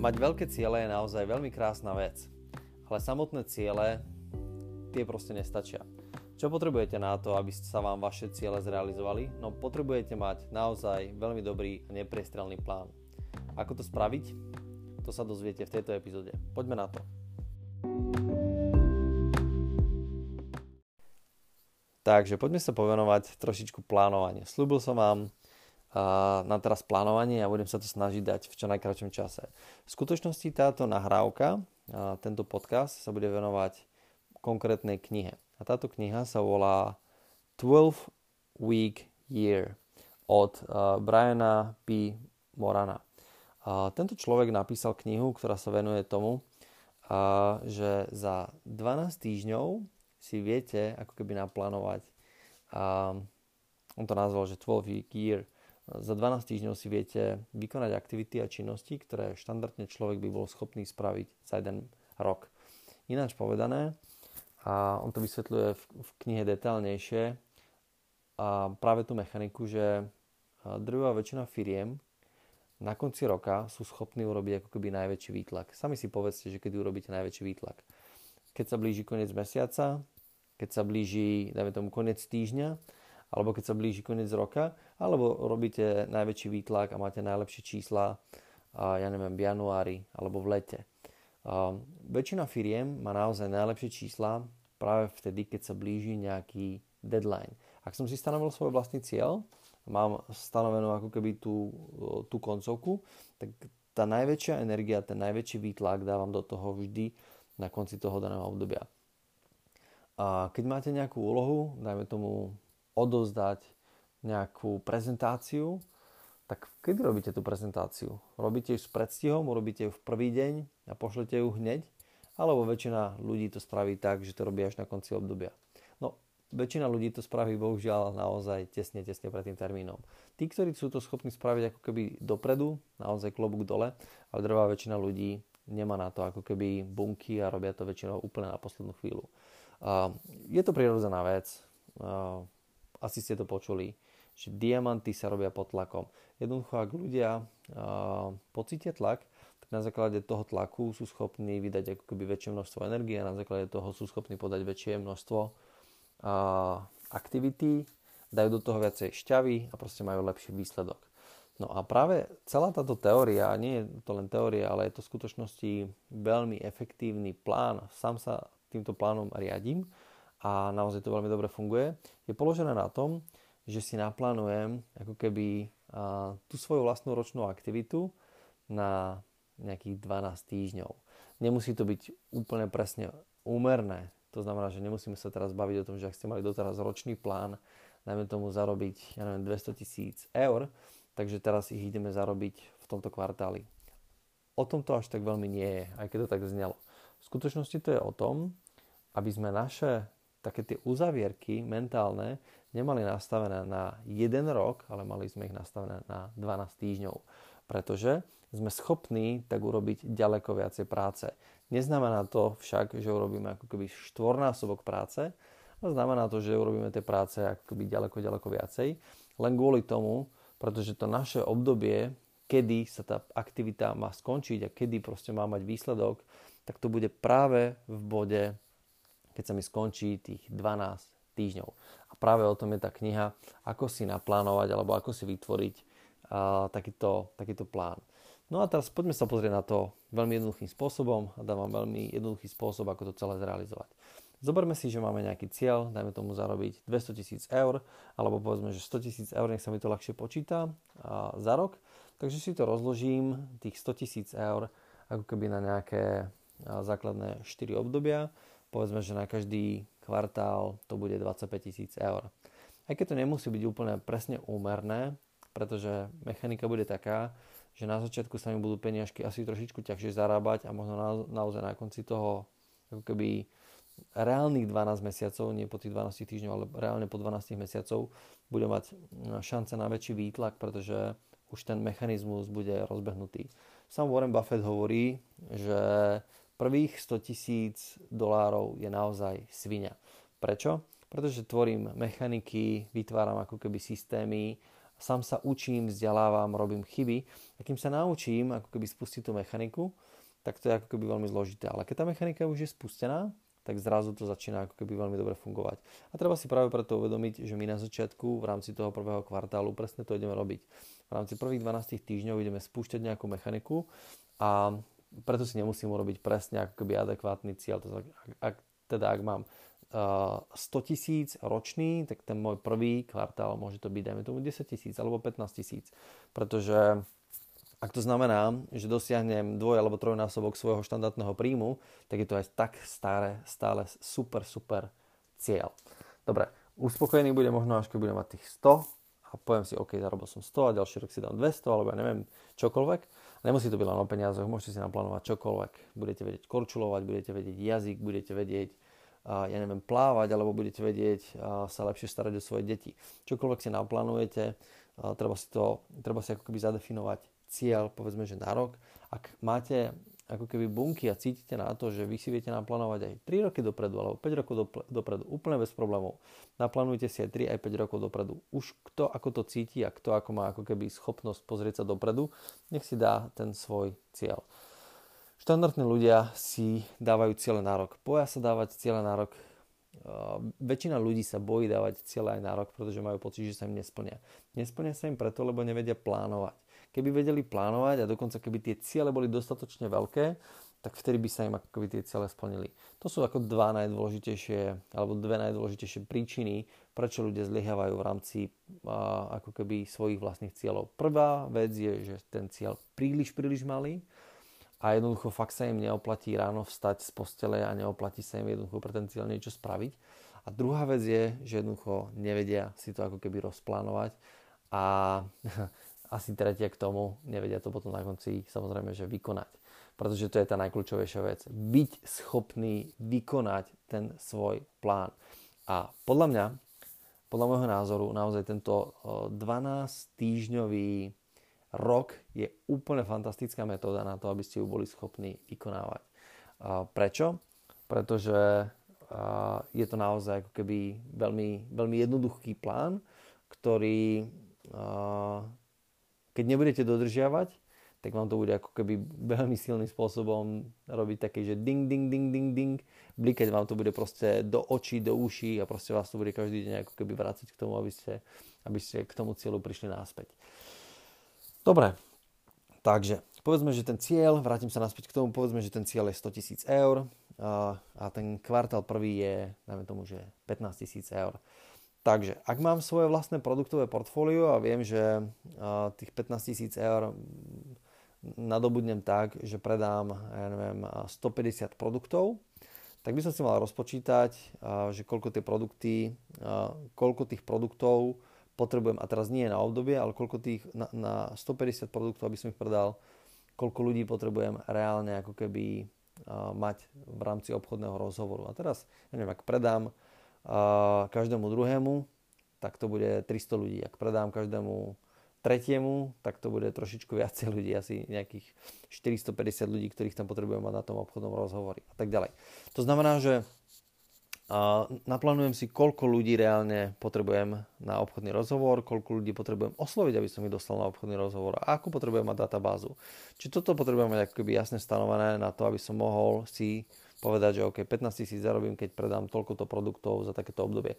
Mať veľké ciele je naozaj veľmi krásna vec, ale samotné ciele tie proste nestačia. Čo potrebujete na to, aby sa vám vaše ciele zrealizovali? No potrebujete mať naozaj veľmi dobrý a nepriestrelný plán. Ako to spraviť? To sa dozviete v tejto epizóde. Poďme na to. Takže poďme sa povenovať trošičku plánovaniu. Slúbil som vám na teraz plánovanie a budem sa to snažiť dať v čo najkračom čase. V skutočnosti táto nahrávka, tento podcast sa bude venovať konkrétnej knihe. A táto kniha sa volá 12 Week Year od Briana P. Morana. Tento človek napísal knihu, ktorá sa venuje tomu, že za 12 týždňov si viete ako keby naplánovať. On to nazval, že 12 week year. Za 12 týždňov si viete vykonať aktivity a činnosti, ktoré štandardne človek by bol schopný spraviť za jeden rok. Ináč povedané, a on to vysvetľuje v, v knihe detálnejšie, a práve tú mechaniku, že drvivá väčšina firiem na konci roka sú schopní urobiť ako keby najväčší výtlak. Sami si povedzte, že kedy urobíte najväčší výtlak keď sa blíži koniec mesiaca, keď sa blíži, dajme tomu, koniec týždňa, alebo keď sa blíži koniec roka, alebo robíte najväčší výtlak a máte najlepšie čísla, ja neviem, v januári alebo v lete. väčšina firiem má naozaj najlepšie čísla práve vtedy, keď sa blíži nejaký deadline. Ak som si stanovil svoj vlastný cieľ, mám stanovenú ako keby tú, tú koncovku, tak tá najväčšia energia, ten najväčší výtlak dávam do toho vždy na konci toho daného obdobia. A keď máte nejakú úlohu, dajme tomu odovzdať nejakú prezentáciu, tak kedy robíte tú prezentáciu? Robíte ju s predstihom, robíte ju v prvý deň a pošlete ju hneď? Alebo väčšina ľudí to spraví tak, že to robí až na konci obdobia? No, väčšina ľudí to spraví bohužiaľ naozaj tesne, tesne pred tým termínom. Tí, ktorí sú to schopní spraviť ako keby dopredu, naozaj klobúk dole, ale drvá väčšina ľudí nemá na to ako keby bunky a robia to väčšinou úplne na poslednú chvíľu. Uh, je to prirodzená vec, uh, asi ste to počuli, že diamanty sa robia pod tlakom. Jednoducho, ak ľudia pocítia tlak, tak na základe toho tlaku sú schopní vydať ako keby väčšie množstvo energie a na základe toho sú schopní podať väčšie množstvo aktivity, dajú do toho viacej šťavy a proste majú lepší výsledok. No a práve celá táto teória, nie je to len teória, ale je to v skutočnosti veľmi efektívny plán, sám sa týmto plánom riadím a naozaj to veľmi dobre funguje, je položené na tom, že si naplánujem ako keby a, tú svoju vlastnú ročnú aktivitu na nejakých 12 týždňov. Nemusí to byť úplne presne úmerné. To znamená, že nemusíme sa teraz baviť o tom, že ak ste mali doteraz ročný plán, najmä tomu zarobiť ja neviem, 200 tisíc eur, takže teraz ich ideme zarobiť v tomto kvartáli. O tom to až tak veľmi nie je, aj keď to tak znelo. V skutočnosti to je o tom, aby sme naše také tie uzavierky mentálne nemali nastavené na jeden rok, ale mali sme ich nastavené na 12 týždňov. Pretože sme schopní tak urobiť ďaleko viacej práce. Neznamená to však, že urobíme ako keby štvornásobok práce, ale znamená to, že urobíme tie práce ako keby ďaleko, ďaleko viacej, len kvôli tomu, pretože to naše obdobie, kedy sa tá aktivita má skončiť a kedy proste má mať výsledok, tak to bude práve v bode, keď sa mi skončí tých 12 týždňov. A práve o tom je tá kniha, ako si naplánovať alebo ako si vytvoriť uh, takýto, takýto plán. No a teraz poďme sa pozrieť na to veľmi jednoduchým spôsobom a dávam veľmi jednoduchý spôsob, ako to celé zrealizovať. Zoberme si, že máme nejaký cieľ, dajme tomu zarobiť 200 tisíc eur, alebo povedzme, že 100 tisíc eur, nech sa mi to ľahšie počíta a, za rok. Takže si to rozložím, tých 100 tisíc eur, ako keby na nejaké základné 4 obdobia. Povedzme, že na každý kvartál to bude 25 tisíc eur. Aj keď to nemusí byť úplne presne úmerné, pretože mechanika bude taká, že na začiatku sa mi budú peniažky asi trošičku ťažšie zarábať a možno na, naozaj na konci toho ako keby reálnych 12 mesiacov, nie po tých 12 týždňov, ale reálne po 12 mesiacov bude mať mm, šance na väčší výtlak, pretože už ten mechanizmus bude rozbehnutý. Sam Warren Buffett hovorí, že prvých 100 tisíc dolárov je naozaj svinia. Prečo? Pretože tvorím mechaniky, vytváram ako keby systémy, sám sa učím, vzdelávam, robím chyby. A kým sa naučím ako keby spustiť tú mechaniku, tak to je ako keby veľmi zložité. Ale keď tá mechanika už je spustená, tak zrazu to začína ako keby veľmi dobre fungovať. A treba si práve preto uvedomiť, že my na začiatku v rámci toho prvého kvartálu presne to ideme robiť. V rámci prvých 12 týždňov ideme spúšťať nejakú mechaniku a preto si nemusím urobiť presne ako adekvátny cieľ. Ak, ak, teda ak mám uh, 100 tisíc ročný, tak ten môj prvý kvartál môže to byť, dajme tomu 10 tisíc alebo 15 tisíc. Pretože ak to znamená, že dosiahnem dvoj alebo trojnásobok svojho štandardného príjmu, tak je to aj tak staré, stále super, super cieľ. Dobre, uspokojený bude možno až keď budem mať tých 100 a poviem si, OK, zarobil som 100 a ďalší rok si dám 200 alebo ja neviem, čokoľvek. Nemusí to byť len o peniazoch, môžete si naplánovať čokoľvek. Budete vedieť korčulovať, budete vedieť jazyk, budete vedieť ja neviem, plávať, alebo budete vedieť sa lepšie starať o svoje deti. Čokoľvek si naplánujete, treba si, to, treba si ako keby zadefinovať cieľ, povedzme, že na rok. Ak máte ako keby bunky a cítite na to, že vy si viete naplánovať aj 3 roky dopredu alebo 5 rokov dopredu, úplne bez problémov. Naplánujte si aj 3 aj 5 rokov dopredu. Už kto ako to cíti a kto ako má ako keby schopnosť pozrieť sa dopredu, nech si dá ten svoj cieľ. Štandardní ľudia si dávajú cieľe na rok. Boja sa dávať cieľe na rok. väčšina ľudí sa bojí dávať cieľe aj na rok, pretože majú pocit, že sa im nesplnia. Nesplnia sa im preto, lebo nevedia plánovať Keby vedeli plánovať a dokonca keby tie ciele boli dostatočne veľké, tak vtedy by sa im ako tie ciele splnili. To sú ako dva najdôležitejšie, alebo dve najdôležitejšie príčiny, prečo ľudia zlyhávajú v rámci a, ako keby svojich vlastných cieľov. Prvá vec je, že ten cieľ príliš, príliš malý a jednoducho fakt sa im neoplatí ráno vstať z postele a neoplatí sa im jednoducho pre ten cieľ niečo spraviť. A druhá vec je, že jednoducho nevedia si to ako keby rozplánovať a asi tretie k tomu, nevedia to potom na konci samozrejme, že vykonať. Pretože to je tá najkľúčovejšia vec. Byť schopný vykonať ten svoj plán. A podľa mňa, podľa môjho názoru, naozaj tento 12 týždňový rok je úplne fantastická metóda na to, aby ste ju boli schopní vykonávať. Prečo? Pretože je to naozaj ako keby veľmi, veľmi jednoduchý plán, ktorý keď nebudete dodržiavať, tak vám to bude ako keby veľmi silným spôsobom robiť také, že ding, ding, ding, ding, ding, blikať vám to bude proste do očí, do uší a proste vás to bude každý deň ako keby vrácať k tomu, aby ste, aby ste k tomu cieľu prišli náspäť. Dobre, takže povedzme, že ten cieľ, vrátim sa naspäť k tomu, povedzme, že ten cieľ je 100 tisíc eur a, a ten kvartál prvý je, dajme tomu, že 15 tisíc eur. Takže, ak mám svoje vlastné produktové portfólio a viem, že tých 15 tisíc eur nadobudnem tak, že predám ja neviem, 150 produktov, tak by som si mal rozpočítať, že koľko tie produkty, koľko tých produktov potrebujem, a teraz nie na obdobie, ale koľko tých, na, na 150 produktov, aby som ich predal, koľko ľudí potrebujem reálne ako keby mať v rámci obchodného rozhovoru. A teraz, ja neviem, ak predám každému druhému, tak to bude 300 ľudí. Ak predám každému tretiemu, tak to bude trošičku viacej ľudí, asi nejakých 450 ľudí, ktorých tam potrebujem mať na tom obchodnom rozhovori a tak ďalej. To znamená, že naplánujem si, koľko ľudí reálne potrebujem na obchodný rozhovor, koľko ľudí potrebujem osloviť, aby som ich dostal na obchodný rozhovor a ako potrebujem mať databázu. Či toto potrebujem mať ako keby jasne stanovené na to, aby som mohol si povedať, že OK, 15 tisíc zarobím, keď predám toľkoto produktov za takéto obdobie.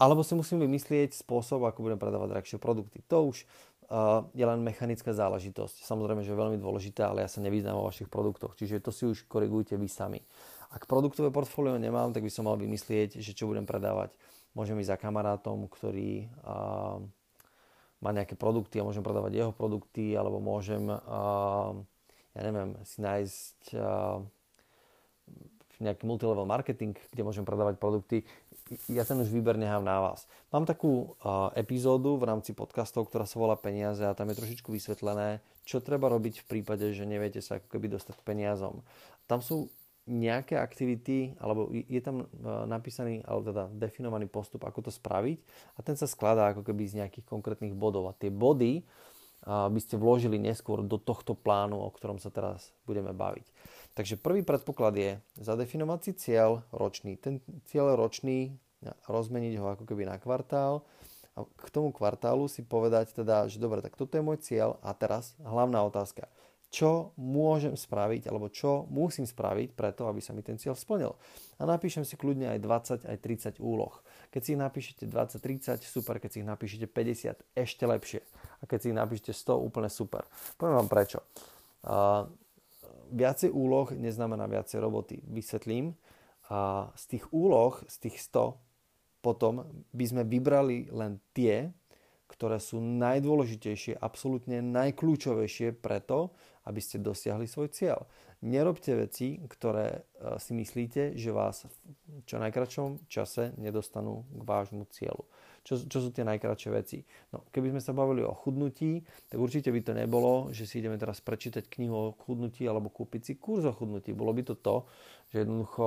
Alebo si musím vymyslieť spôsob, ako budem predávať drahšie produkty. To už uh, je len mechanická záležitosť. Samozrejme, že je veľmi dôležitá, ale ja sa nevyznám vo vašich produktoch, čiže to si už korigujte vy sami. Ak produktové portfólio nemám, tak by som mal vymyslieť, že čo budem predávať. Môžem ísť za kamarátom, ktorý uh, má nejaké produkty a môžem predávať jeho produkty, alebo môžem, uh, ja neviem, si nájsť uh, nejaký multilevel marketing, kde môžem predávať produkty, ja ten už výber nechám na vás. Mám takú uh, epizódu v rámci podcastov, ktorá sa volá peniaze a tam je trošičku vysvetlené, čo treba robiť v prípade, že neviete sa ako keby dostať peniazom. Tam sú nejaké aktivity, alebo je tam napísaný, alebo teda definovaný postup, ako to spraviť a ten sa skladá ako keby z nejakých konkrétnych bodov. A tie body by ste vložili neskôr do tohto plánu, o ktorom sa teraz budeme baviť. Takže prvý predpoklad je zadefinovať si cieľ ročný. Ten cieľ ročný, rozmeniť ho ako keby na kvartál a k tomu kvartálu si povedať teda, že dobre, tak toto je môj cieľ a teraz hlavná otázka čo môžem spraviť, alebo čo musím spraviť preto, aby sa mi ten cieľ splnil. A napíšem si kľudne aj 20, aj 30 úloh. Keď si ich napíšete 20, 30, super, keď si ich napíšete 50, ešte lepšie. A keď si ich napíšete 100, úplne super. Poviem vám prečo. Uh, viacej úloh neznamená viacej roboty. Vysvetlím. A z tých úloh, z tých 100, potom by sme vybrali len tie, ktoré sú najdôležitejšie, absolútne najkľúčovejšie preto, aby ste dosiahli svoj cieľ. Nerobte veci, ktoré e, si myslíte, že vás v čo najkračom čase nedostanú k vášmu cieľu. Čo, čo sú tie najkračšie veci? No, keby sme sa bavili o chudnutí, tak určite by to nebolo, že si ideme teraz prečítať knihu o chudnutí alebo kúpiť si kurz o chudnutí. Bolo by to to, že jednoducho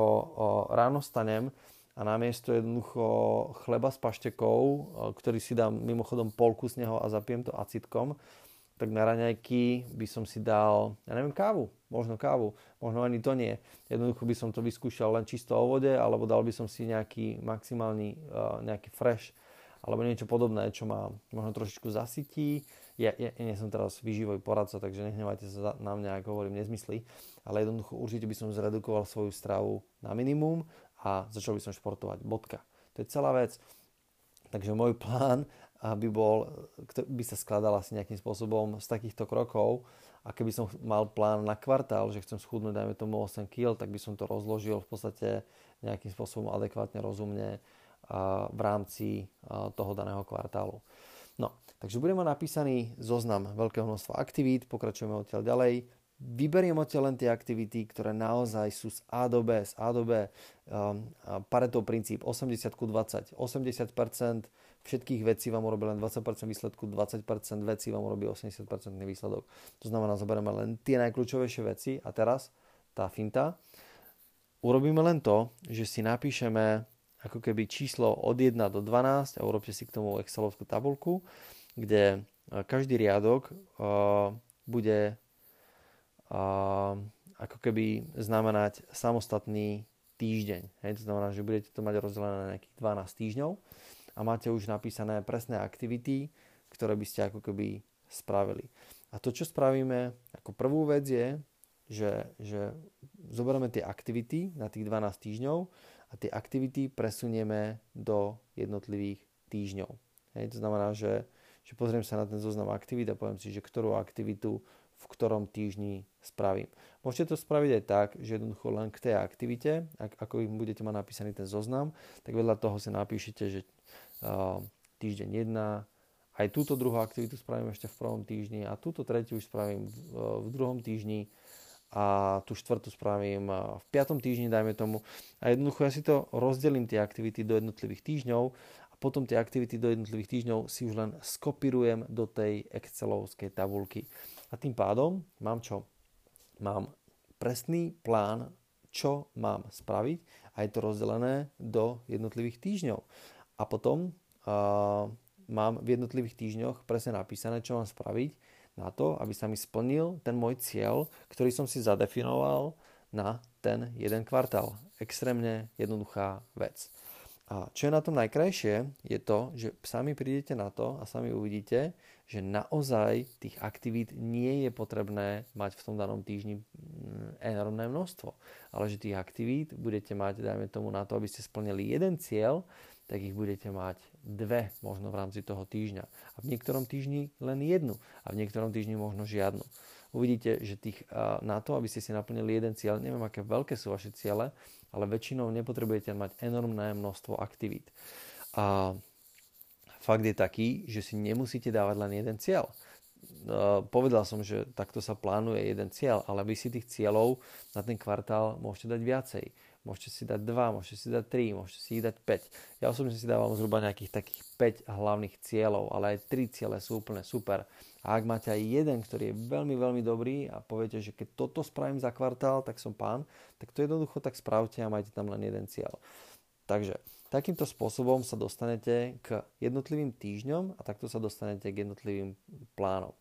ráno stanem a namiesto jednoducho chleba s paštekou, ktorý si dám mimochodom polku z neho a zapijem to acitkom, tak na raňajky by som si dal, ja neviem, kávu, možno kávu, možno ani to nie. Jednoducho by som to vyskúšal len čisto o vode, alebo dal by som si nejaký maximálny, nejaký fresh, alebo niečo podobné, čo ma možno trošičku zasytí. Ja, ja, ja nie som teraz výživový poradca, takže nehnevajte sa na mňa, ako hovorím, nezmysly, ale jednoducho určite by som zredukoval svoju stravu na minimum a začal by som športovať. Bodka. To je celá vec. Takže môj plán by, bol, by sa skladal asi nejakým spôsobom z takýchto krokov a keby som mal plán na kvartál, že chcem schudnúť dajme tomu 8 kg, tak by som to rozložil v podstate nejakým spôsobom adekvátne, rozumne v rámci toho daného kvartálu. No, takže budeme napísaný zoznam veľkého množstva aktivít, pokračujeme odtiaľ ďalej. Vyberiem odtiaľ len tie aktivity, ktoré naozaj sú z A do B, z A do B. Um, Pareto princíp 80 ku 20. 80% všetkých vecí vám urobí len 20% výsledku, 20% vecí vám urobí 80% výsledok. To znamená, zoberieme len tie najkľúčovejšie veci a teraz tá finta. Urobíme len to, že si napíšeme ako keby číslo od 1 do 12 a urobte si k tomu Excelovskú tabulku, kde e, každý riadok uh, bude uh, ako keby znamenať samostatný týždeň. Hej? To znamená, že budete to mať rozdelené na nejakých 12 týždňov a máte už napísané presné aktivity, ktoré by ste ako keby spravili. A to, čo spravíme ako prvú vec je, že, že zoberieme tie aktivity na tých 12 týždňov a tie aktivity presunieme do jednotlivých týždňov. Hej, to znamená, že, že pozriem sa na ten zoznam aktivít a poviem si, že ktorú aktivitu v ktorom týždni spravím. Môžete to spraviť aj tak, že jednoducho len k tej aktivite, ak, ako im budete mať napísaný ten zoznam, tak vedľa toho si napíšete, že týždeň 1, aj túto druhú aktivitu spravím ešte v prvom týždni a túto tretiu už spravím v, v druhom týždni a tú štvrtú spravím v piatom týždni, dajme tomu. A jednoducho ja si to rozdelím tie aktivity do jednotlivých týždňov a potom tie aktivity do jednotlivých týždňov si už len skopírujem do tej Excelovskej tabulky. A tým pádom mám čo? Mám presný plán, čo mám spraviť a je to rozdelené do jednotlivých týždňov. A potom uh, mám v jednotlivých týždňoch presne napísané, čo mám spraviť na to, aby sa mi splnil ten môj cieľ, ktorý som si zadefinoval na ten jeden kvartál. Extrémne jednoduchá vec. A čo je na tom najkrajšie, je to, že sami prídete na to a sami uvidíte, že naozaj tých aktivít nie je potrebné mať v tom danom týždni mm, enormné množstvo, ale že tých aktivít budete mať, dajme tomu na to, aby ste splnili jeden cieľ, tak ich budete mať dve možno v rámci toho týždňa. A v niektorom týždni len jednu a v niektorom týždni možno žiadnu. Uvidíte, že tých, na to, aby ste si naplnili jeden cieľ, neviem aké veľké sú vaše ciele, ale väčšinou nepotrebujete mať enormné množstvo aktivít. A fakt je taký, že si nemusíte dávať len jeden cieľ. Povedal som, že takto sa plánuje jeden cieľ, ale vy si tých cieľov na ten kvartál môžete dať viacej môžete si dať 2, môžete si dať 3, môžete si ich dať 5. Ja osobne si dávam zhruba nejakých takých 5 hlavných cieľov, ale aj 3 ciele sú úplne super. A ak máte aj jeden, ktorý je veľmi, veľmi dobrý a poviete, že keď toto spravím za kvartál, tak som pán, tak to jednoducho tak spravte a majte tam len jeden cieľ. Takže takýmto spôsobom sa dostanete k jednotlivým týždňom a takto sa dostanete k jednotlivým plánom.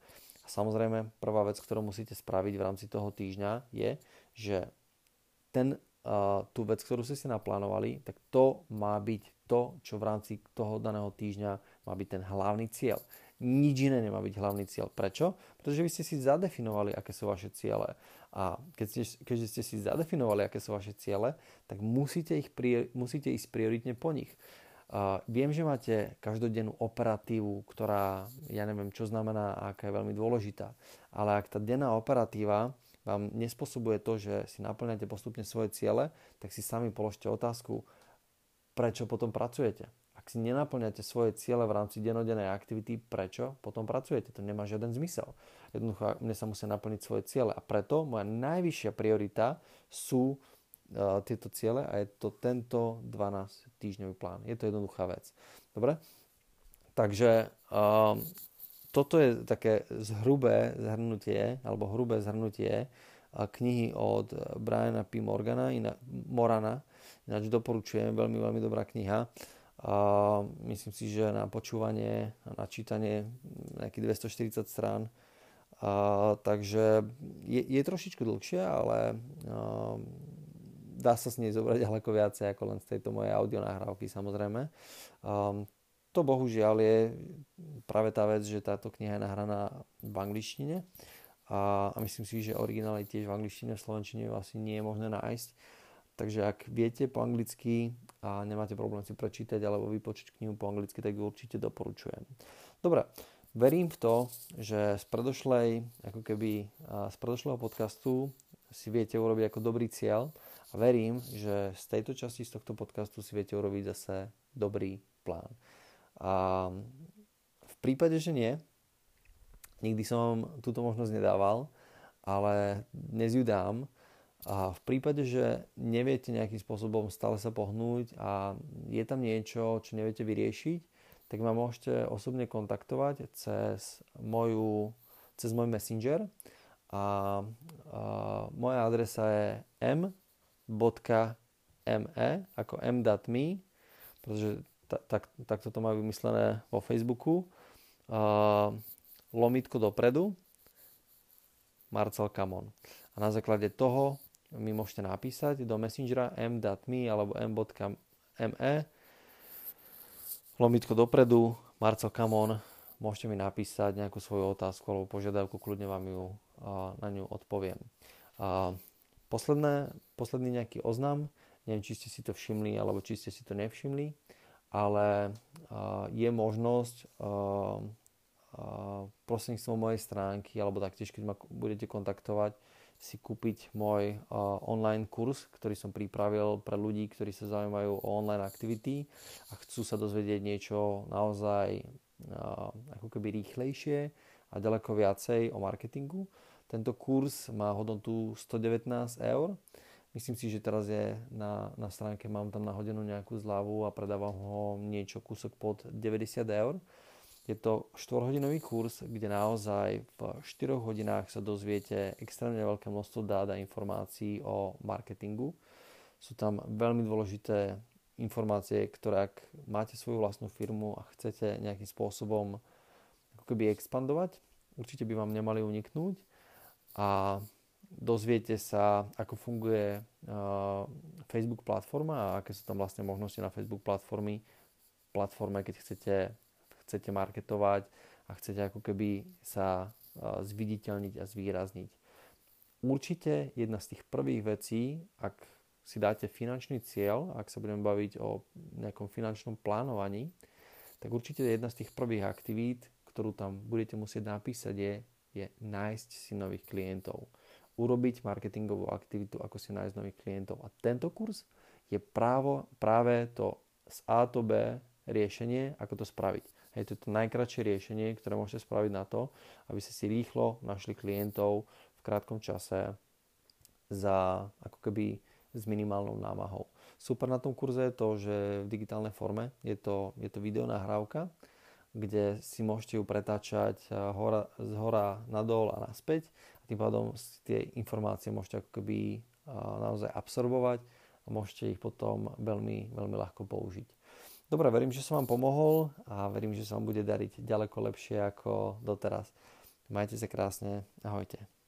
A samozrejme, prvá vec, ktorú musíte spraviť v rámci toho týždňa je, že ten tú vec, ktorú ste si naplánovali, tak to má byť to, čo v rámci toho daného týždňa má byť ten hlavný cieľ. Nič iné nemá byť hlavný cieľ. Prečo? Pretože vy ste si zadefinovali, aké sú vaše ciele. A keď ste, keďže ste si zadefinovali, aké sú vaše ciele, tak musíte, ich musíte ísť prioritne po nich. Uh, viem, že máte každodennú operatívu, ktorá, ja neviem, čo znamená a aká je veľmi dôležitá. Ale ak tá denná operatíva vám nespôsobuje to, že si naplňate postupne svoje ciele, tak si sami položte otázku, prečo potom pracujete ak si nenaplňate svoje ciele v rámci denodennej aktivity, prečo potom pracujete? To nemá žiaden zmysel. Jednoducho, mne sa musia naplniť svoje ciele a preto moja najvyššia priorita sú uh, tieto ciele a je to tento 12 týždňový plán. Je to jednoduchá vec. Dobre? Takže uh, toto je také zhrubé zhrnutie, alebo hrubé zhrnutie knihy od Briana P. Morgana, iná, Morana. Ináč doporučujem, veľmi, veľmi dobrá kniha. Myslím si, že na počúvanie a na čítanie nejakých 240 strán. Takže je, je trošičku dlhšia, ale dá sa s nej zobrať ďaleko viacej ako len z tejto mojej audio nahrávky samozrejme. To bohužiaľ je práve tá vec, že táto kniha je nahraná v angličtine a, a myslím si, že originál je tiež v angličtine, v slovenčine ju asi nie je možné nájsť. Takže ak viete po anglicky a nemáte problém si prečítať alebo vypočuť knihu po anglicky, tak ju určite doporučujem. Dobre, verím v to, že z predošlej, ako keby z predošlého podcastu si viete urobiť ako dobrý cieľ a verím, že z tejto časti z tohto podcastu si viete urobiť zase dobrý plán. A v prípade, že nie, nikdy som vám túto možnosť nedával, ale dnes ju dám, a v prípade, že neviete nejakým spôsobom stále sa pohnúť a je tam niečo, čo neviete vyriešiť, tak ma môžete osobne kontaktovať cez, moju, cez môj messenger. A, a moja adresa je m.me ako m.me pretože tak, tak, takto to majú vymyslené vo Facebooku. A, lomitko dopredu. Marcel Kamon. A na základe toho mi môžete napísať do messengera m.me alebo m.me lomitko dopredu, Marcel Kamon, môžete mi napísať nejakú svoju otázku alebo požiadavku, kľudne vám ju na ňu odpoviem. A posledné, posledný nejaký oznam, neviem, či ste si to všimli alebo či ste si to nevšimli, ale je možnosť prostredníctvom mojej stránky alebo taktiež, keď ma budete kontaktovať, si kúpiť môj online kurz, ktorý som pripravil pre ľudí, ktorí sa zaujímajú o online aktivity a chcú sa dozvedieť niečo naozaj ako keby rýchlejšie a ďaleko viacej o marketingu. Tento kurz má hodnotu 119 eur. Myslím si, že teraz je na, na stránke, mám tam nahodenú nejakú zľavu a predávam ho niečo kúsok pod 90 eur. Je to 4-hodinový kurz, kde naozaj v 4 hodinách sa dozviete extrémne veľké množstvo dát a informácií o marketingu. Sú tam veľmi dôležité informácie, ktoré ak máte svoju vlastnú firmu a chcete nejakým spôsobom ako keby expandovať, určite by vám nemali uniknúť a dozviete sa, ako funguje uh, Facebook platforma a aké sú tam vlastne možnosti na Facebook platformy, platforme, keď chcete chcete marketovať a chcete ako keby sa zviditeľniť a zvýrazniť. Určite jedna z tých prvých vecí, ak si dáte finančný cieľ, ak sa budeme baviť o nejakom finančnom plánovaní, tak určite jedna z tých prvých aktivít, ktorú tam budete musieť napísať je, je nájsť si nových klientov. Urobiť marketingovú aktivitu, ako si nájsť nových klientov. A tento kurz je právo, práve to z A do B riešenie, ako to spraviť. Hej, to je to najkračšie riešenie, ktoré môžete spraviť na to, aby ste si rýchlo našli klientov v krátkom čase za ako keby s minimálnou námahou. Super na tom kurze je to, že v digitálnej forme je to, je to video nahrávka, kde si môžete ju pretáčať eh, hora, z hora nadol a naspäť a tým pádom tie informácie môžete ako naozaj absorbovať a môžete ich potom veľmi, veľmi ľahko použiť. Dobre, verím, že som vám pomohol a verím, že sa vám bude dariť ďaleko lepšie ako doteraz. Majte sa krásne. Ahojte.